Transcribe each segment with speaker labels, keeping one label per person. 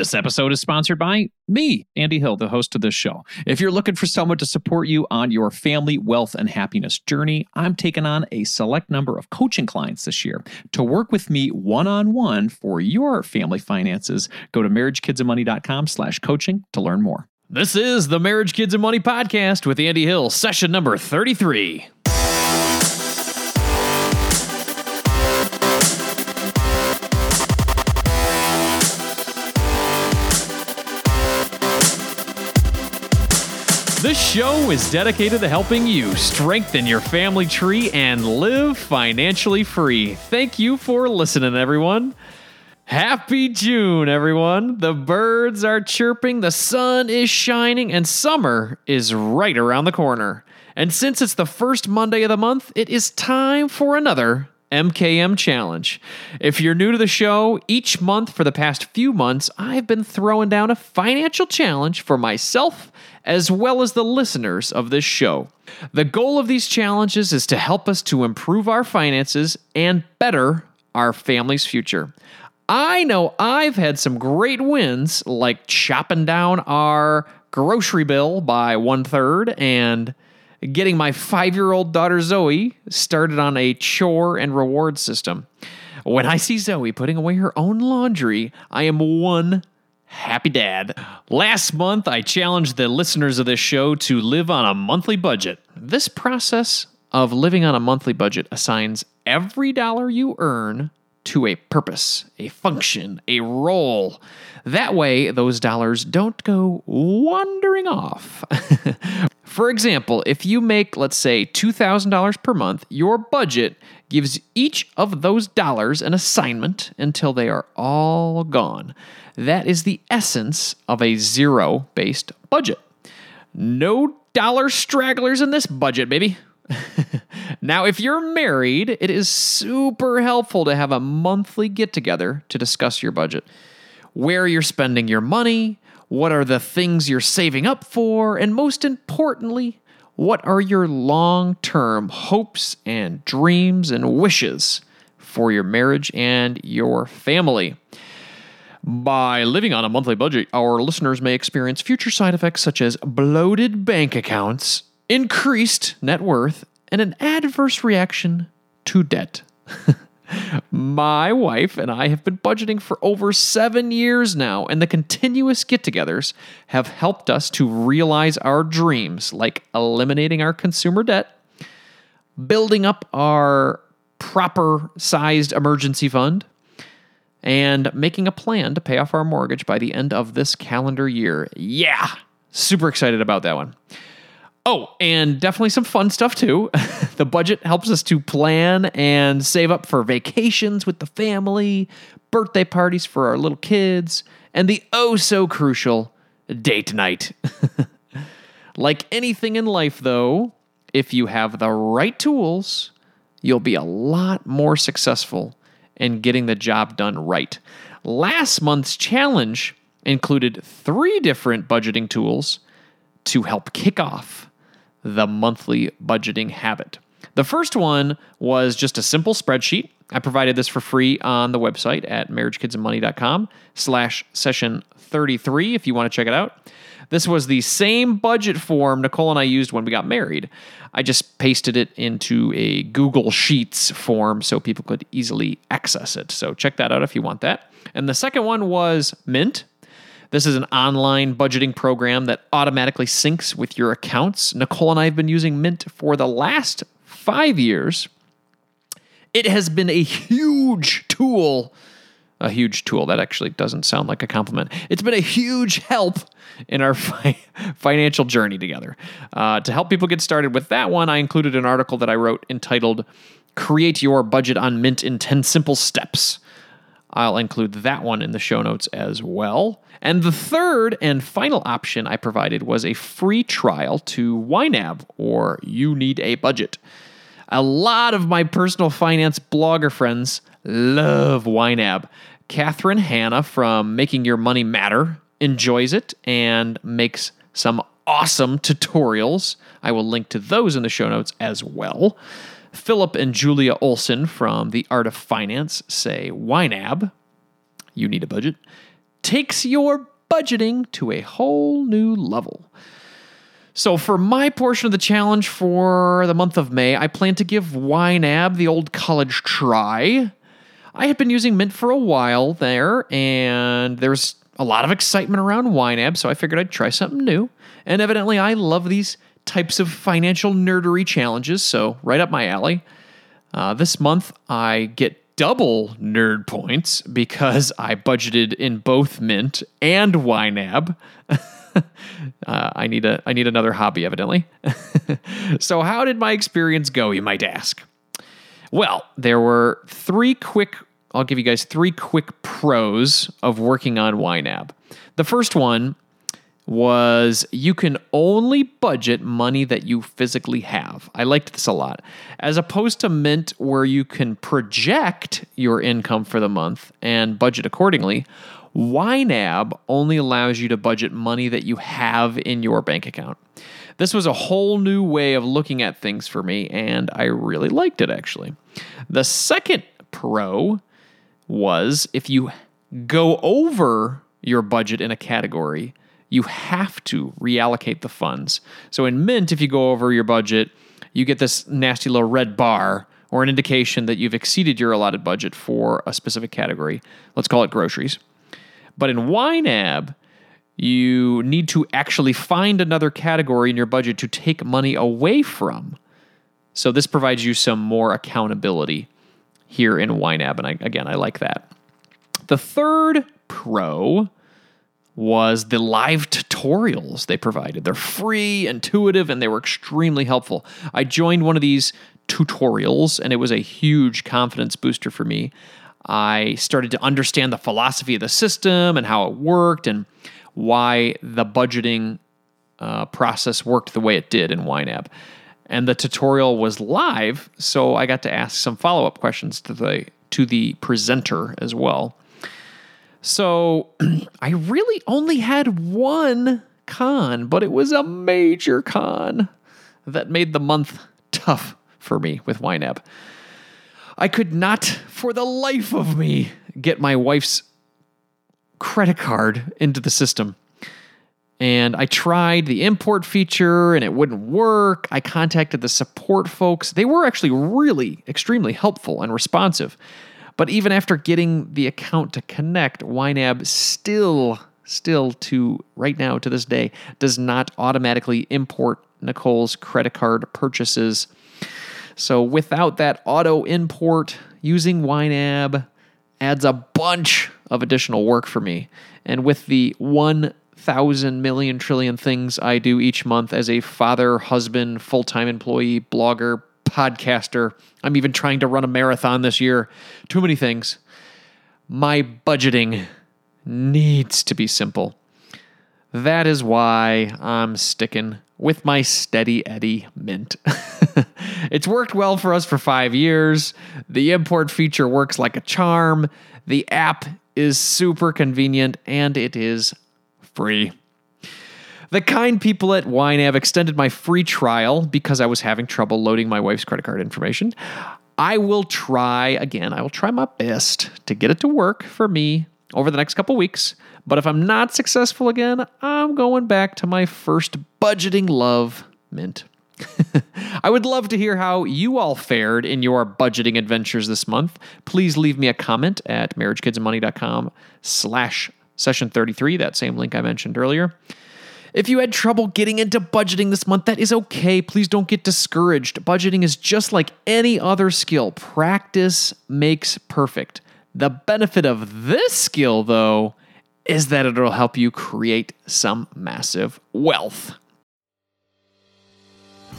Speaker 1: This episode is sponsored by me, Andy Hill, the host of this show. If you're looking for someone to support you on your family, wealth, and happiness journey, I'm taking on a select number of coaching clients this year. To work with me one-on-one for your family finances, go to marriagekidsandmoney.com slash coaching to learn more. This is the Marriage, Kids, and Money podcast with Andy Hill, session number 33. Show is dedicated to helping you strengthen your family tree and live financially free. Thank you for listening, everyone. Happy June, everyone. The birds are chirping, the sun is shining, and summer is right around the corner. And since it's the first Monday of the month, it is time for another MKM Challenge. If you're new to the show, each month for the past few months, I've been throwing down a financial challenge for myself as well as the listeners of this show. The goal of these challenges is to help us to improve our finances and better our family's future. I know I've had some great wins, like chopping down our grocery bill by one third and getting my five year old daughter Zoe started on a chore and reward system. When I see Zoe putting away her own laundry, I am one happy dad. Last month, I challenged the listeners of this show to live on a monthly budget. This process of living on a monthly budget assigns every dollar you earn to a purpose, a function, a role. That way, those dollars don't go wandering off. For example, if you make, let's say, $2,000 per month, your budget gives each of those dollars an assignment until they are all gone. That is the essence of a zero based budget. No dollar stragglers in this budget, baby. now, if you're married, it is super helpful to have a monthly get together to discuss your budget. Where you're spending your money, what are the things you're saving up for, and most importantly, what are your long term hopes and dreams and wishes for your marriage and your family? By living on a monthly budget, our listeners may experience future side effects such as bloated bank accounts, increased net worth, and an adverse reaction to debt. My wife and I have been budgeting for over seven years now, and the continuous get togethers have helped us to realize our dreams, like eliminating our consumer debt, building up our proper sized emergency fund, and making a plan to pay off our mortgage by the end of this calendar year. Yeah, super excited about that one. Oh, and definitely some fun stuff too. the budget helps us to plan and save up for vacations with the family, birthday parties for our little kids, and the oh so crucial date night. like anything in life, though, if you have the right tools, you'll be a lot more successful in getting the job done right. Last month's challenge included three different budgeting tools to help kick off the monthly budgeting habit. The first one was just a simple spreadsheet. I provided this for free on the website at marriagekidsandmoney.com slash session 33 if you want to check it out. This was the same budget form Nicole and I used when we got married. I just pasted it into a Google Sheets form so people could easily access it. So check that out if you want that. And the second one was Mint. This is an online budgeting program that automatically syncs with your accounts. Nicole and I have been using Mint for the last five years. It has been a huge tool a huge tool. That actually doesn't sound like a compliment. It's been a huge help in our fi- financial journey together. Uh, to help people get started with that one, I included an article that I wrote entitled Create Your Budget on Mint in 10 Simple Steps. I'll include that one in the show notes as well. And the third and final option I provided was a free trial to YNAB or You Need a Budget. A lot of my personal finance blogger friends love YNAB. Catherine Hanna from Making Your Money Matter enjoys it and makes some awesome tutorials. I will link to those in the show notes as well. Philip and Julia Olson from The Art of Finance say YNAB, you need a budget, takes your budgeting to a whole new level. So, for my portion of the challenge for the month of May, I plan to give YNAB the old college try. I had been using Mint for a while there, and there's a lot of excitement around YNAB, so I figured I'd try something new. And evidently, I love these types of financial nerdery challenges, so right up my alley. Uh, this month, I get double nerd points because I budgeted in both Mint and YNAB. uh, I need a I need another hobby, evidently. so, how did my experience go? You might ask. Well, there were three quick. I'll give you guys three quick pros of working on YNAB. The first one was you can only budget money that you physically have. I liked this a lot. As opposed to Mint, where you can project your income for the month and budget accordingly, YNAB only allows you to budget money that you have in your bank account. This was a whole new way of looking at things for me, and I really liked it actually. The second pro was if you go over your budget in a category, you have to reallocate the funds. So in Mint, if you go over your budget, you get this nasty little red bar or an indication that you've exceeded your allotted budget for a specific category. Let's call it groceries. But in YNAB, you need to actually find another category in your budget to take money away from. So this provides you some more accountability here in YNAB. And I, again, I like that. The third pro was the live tutorials they provided. They're free, intuitive, and they were extremely helpful. I joined one of these tutorials, and it was a huge confidence booster for me. I started to understand the philosophy of the system and how it worked, and why the budgeting uh, process worked the way it did in YNAB. And the tutorial was live, so I got to ask some follow up questions to the to the presenter as well. So I really only had one con, but it was a major con that made the month tough for me with YNAB. I could not, for the life of me, get my wife's credit card into the system. And I tried the import feature and it wouldn't work. I contacted the support folks. They were actually really extremely helpful and responsive. But even after getting the account to connect, YNAB still, still to right now to this day, does not automatically import Nicole's credit card purchases. So without that auto import, using YNAB adds a bunch of additional work for me. And with the 1,000 million trillion things I do each month as a father, husband, full time employee, blogger, podcaster. I'm even trying to run a marathon this year. Too many things. My budgeting needs to be simple. That is why I'm sticking with my steady Eddie Mint. it's worked well for us for five years. The import feature works like a charm. The app is super convenient and it is free. The kind people at YNAB extended my free trial because I was having trouble loading my wife's credit card information. I will try again, I will try my best to get it to work for me over the next couple weeks. But if I'm not successful again, I'm going back to my first budgeting love, Mint. I would love to hear how you all fared in your budgeting adventures this month. Please leave me a comment at marriagekidsandmoney.com slash session 33, that same link I mentioned earlier. If you had trouble getting into budgeting this month, that is okay. Please don't get discouraged. Budgeting is just like any other skill, practice makes perfect. The benefit of this skill, though, is that it'll help you create some massive wealth.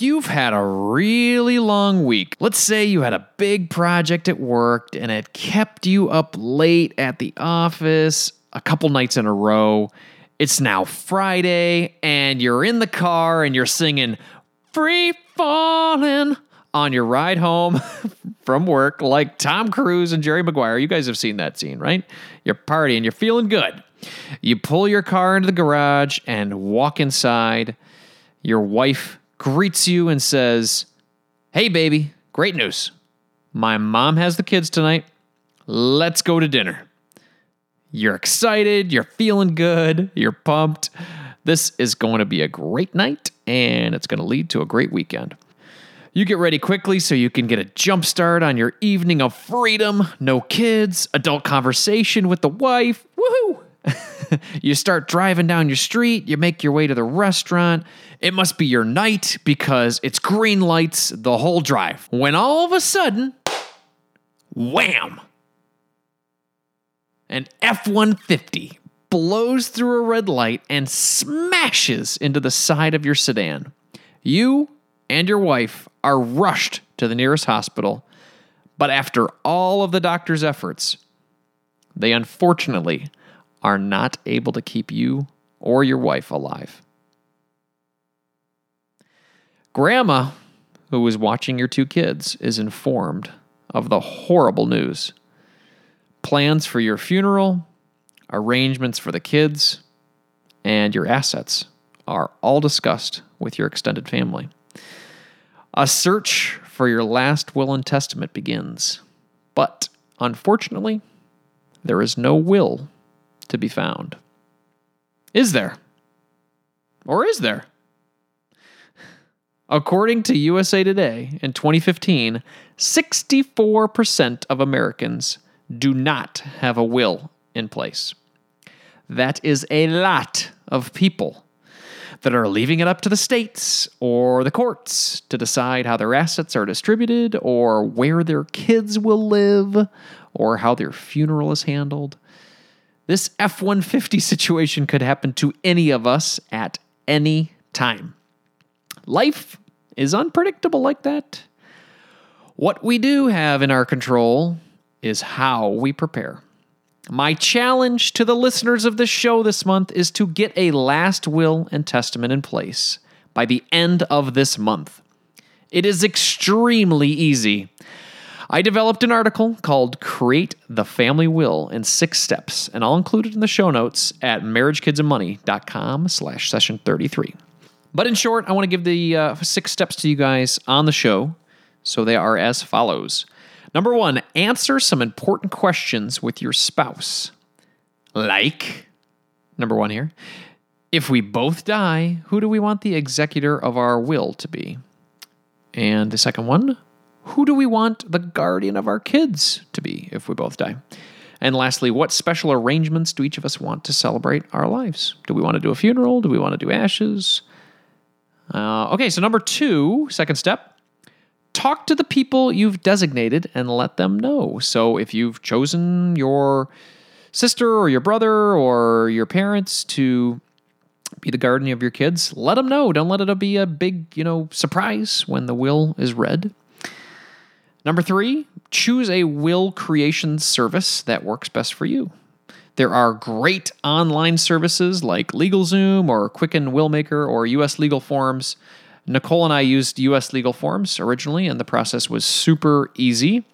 Speaker 1: You've had a really long week. Let's say you had a big project at work and it kept you up late at the office a couple nights in a row. It's now Friday and you're in the car and you're singing Free Falling on your ride home from work, like Tom Cruise and Jerry Maguire. You guys have seen that scene, right? You're partying, you're feeling good. You pull your car into the garage and walk inside. Your wife greets you and says, Hey, baby, great news. My mom has the kids tonight. Let's go to dinner. You're excited, you're feeling good, you're pumped. This is going to be a great night and it's going to lead to a great weekend. You get ready quickly so you can get a jump start on your evening of freedom. No kids, adult conversation with the wife. Woohoo! you start driving down your street, you make your way to the restaurant. It must be your night because it's green lights the whole drive. When all of a sudden, wham! An F 150 blows through a red light and smashes into the side of your sedan. You and your wife are rushed to the nearest hospital, but after all of the doctor's efforts, they unfortunately are not able to keep you or your wife alive. Grandma, who is watching your two kids, is informed of the horrible news. Plans for your funeral, arrangements for the kids, and your assets are all discussed with your extended family. A search for your last will and testament begins, but unfortunately, there is no will to be found. Is there? Or is there? According to USA Today in 2015, 64% of Americans do not have a will in place. That is a lot of people that are leaving it up to the states or the courts to decide how their assets are distributed or where their kids will live or how their funeral is handled. This F 150 situation could happen to any of us at any time. Life is unpredictable like that. What we do have in our control is how we prepare. My challenge to the listeners of this show this month is to get a last will and testament in place by the end of this month. It is extremely easy. I developed an article called Create the Family Will in Six Steps, and I'll include it in the show notes at marriagekidsandmoney.com slash session 33. But in short, I want to give the uh, six steps to you guys on the show. So they are as follows. Number one, answer some important questions with your spouse. Like, number one here, if we both die, who do we want the executor of our will to be? And the second one, who do we want the guardian of our kids to be if we both die? And lastly, what special arrangements do each of us want to celebrate our lives? Do we want to do a funeral? Do we want to do ashes? Uh, okay, so number two, second step, talk to the people you've designated and let them know. So if you've chosen your sister or your brother or your parents to be the guardian of your kids, let them know. Don't let it be a big, you know, surprise when the will is read. Number three, choose a will creation service that works best for you. There are great online services like LegalZoom or Quicken Willmaker or US Legal Forms. Nicole and I used US Legal Forms originally, and the process was super easy.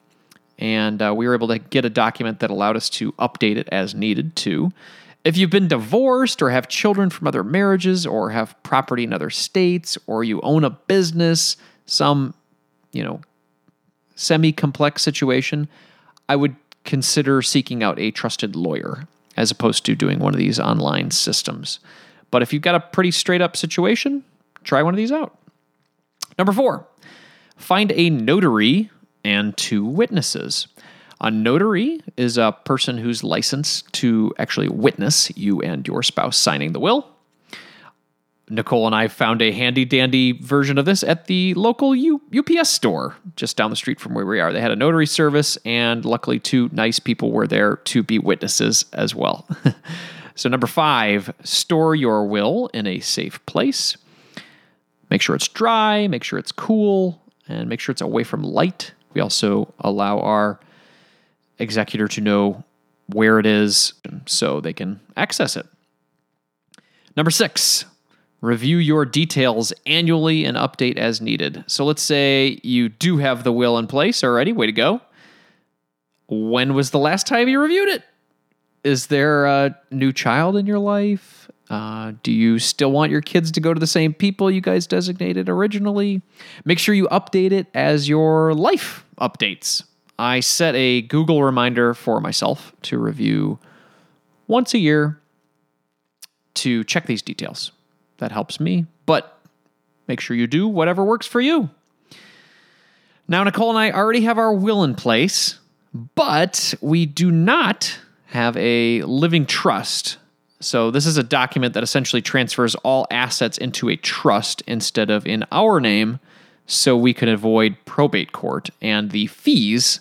Speaker 1: And uh, we were able to get a document that allowed us to update it as needed too. If you've been divorced or have children from other marriages or have property in other states or you own a business, some, you know, semi complex situation, I would consider seeking out a trusted lawyer as opposed to doing one of these online systems. But if you've got a pretty straight up situation, try one of these out. Number four, find a notary and two witnesses. A notary is a person who's licensed to actually witness you and your spouse signing the will. Nicole and I found a handy dandy version of this at the local U- UPS store just down the street from where we are. They had a notary service, and luckily, two nice people were there to be witnesses as well. so, number five, store your will in a safe place. Make sure it's dry, make sure it's cool, and make sure it's away from light. We also allow our executor to know where it is so they can access it. Number six, Review your details annually and update as needed. So let's say you do have the will in place already. Way to go. When was the last time you reviewed it? Is there a new child in your life? Uh, do you still want your kids to go to the same people you guys designated originally? Make sure you update it as your life updates. I set a Google reminder for myself to review once a year to check these details that helps me. But make sure you do whatever works for you. Now, Nicole and I already have our will in place, but we do not have a living trust. So, this is a document that essentially transfers all assets into a trust instead of in our name, so we can avoid probate court and the fees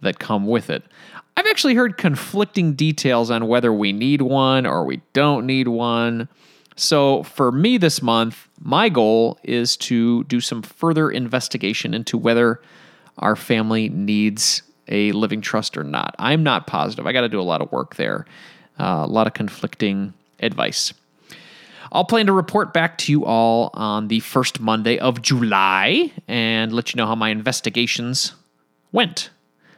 Speaker 1: that come with it. I've actually heard conflicting details on whether we need one or we don't need one. So, for me this month, my goal is to do some further investigation into whether our family needs a living trust or not. I'm not positive. I got to do a lot of work there, uh, a lot of conflicting advice. I'll plan to report back to you all on the first Monday of July and let you know how my investigations went.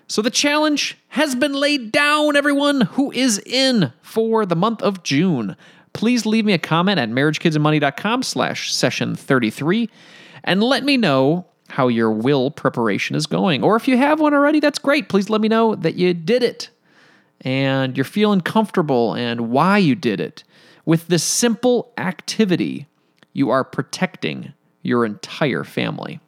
Speaker 1: So the challenge has been laid down, everyone who is in for the month of June please leave me a comment at marriagekidsandmoney.com slash session 33 and let me know how your will preparation is going. Or if you have one already, that's great. Please let me know that you did it and you're feeling comfortable and why you did it. With this simple activity, you are protecting your entire family.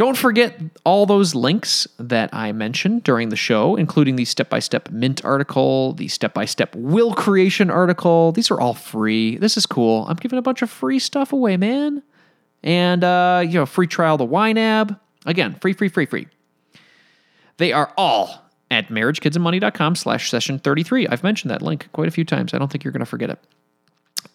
Speaker 1: Don't forget all those links that I mentioned during the show, including the step by step Mint article, the step by step will creation article. These are all free. This is cool. I'm giving a bunch of free stuff away, man. And, uh, you know, free trial the YNAB. Again, free, free, free, free. They are all at marriagekidsandmoney.com slash session 33. I've mentioned that link quite a few times. I don't think you're going to forget it.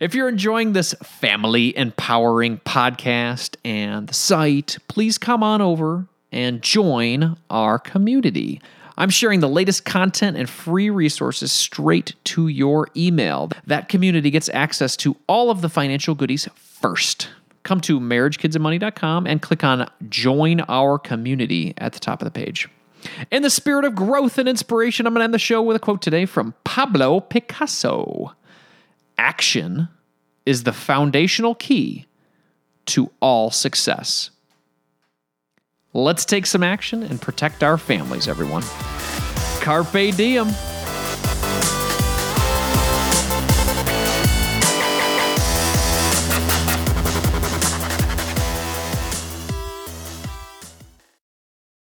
Speaker 1: if you're enjoying this family empowering podcast and the site, please come on over and join our community. I'm sharing the latest content and free resources straight to your email. That community gets access to all of the financial goodies first. Come to marriagekidsandmoney.com and click on Join Our Community at the top of the page. In the spirit of growth and inspiration, I'm going to end the show with a quote today from Pablo Picasso action is the foundational key to all success. Let's take some action and protect our families, everyone. Carpe diem.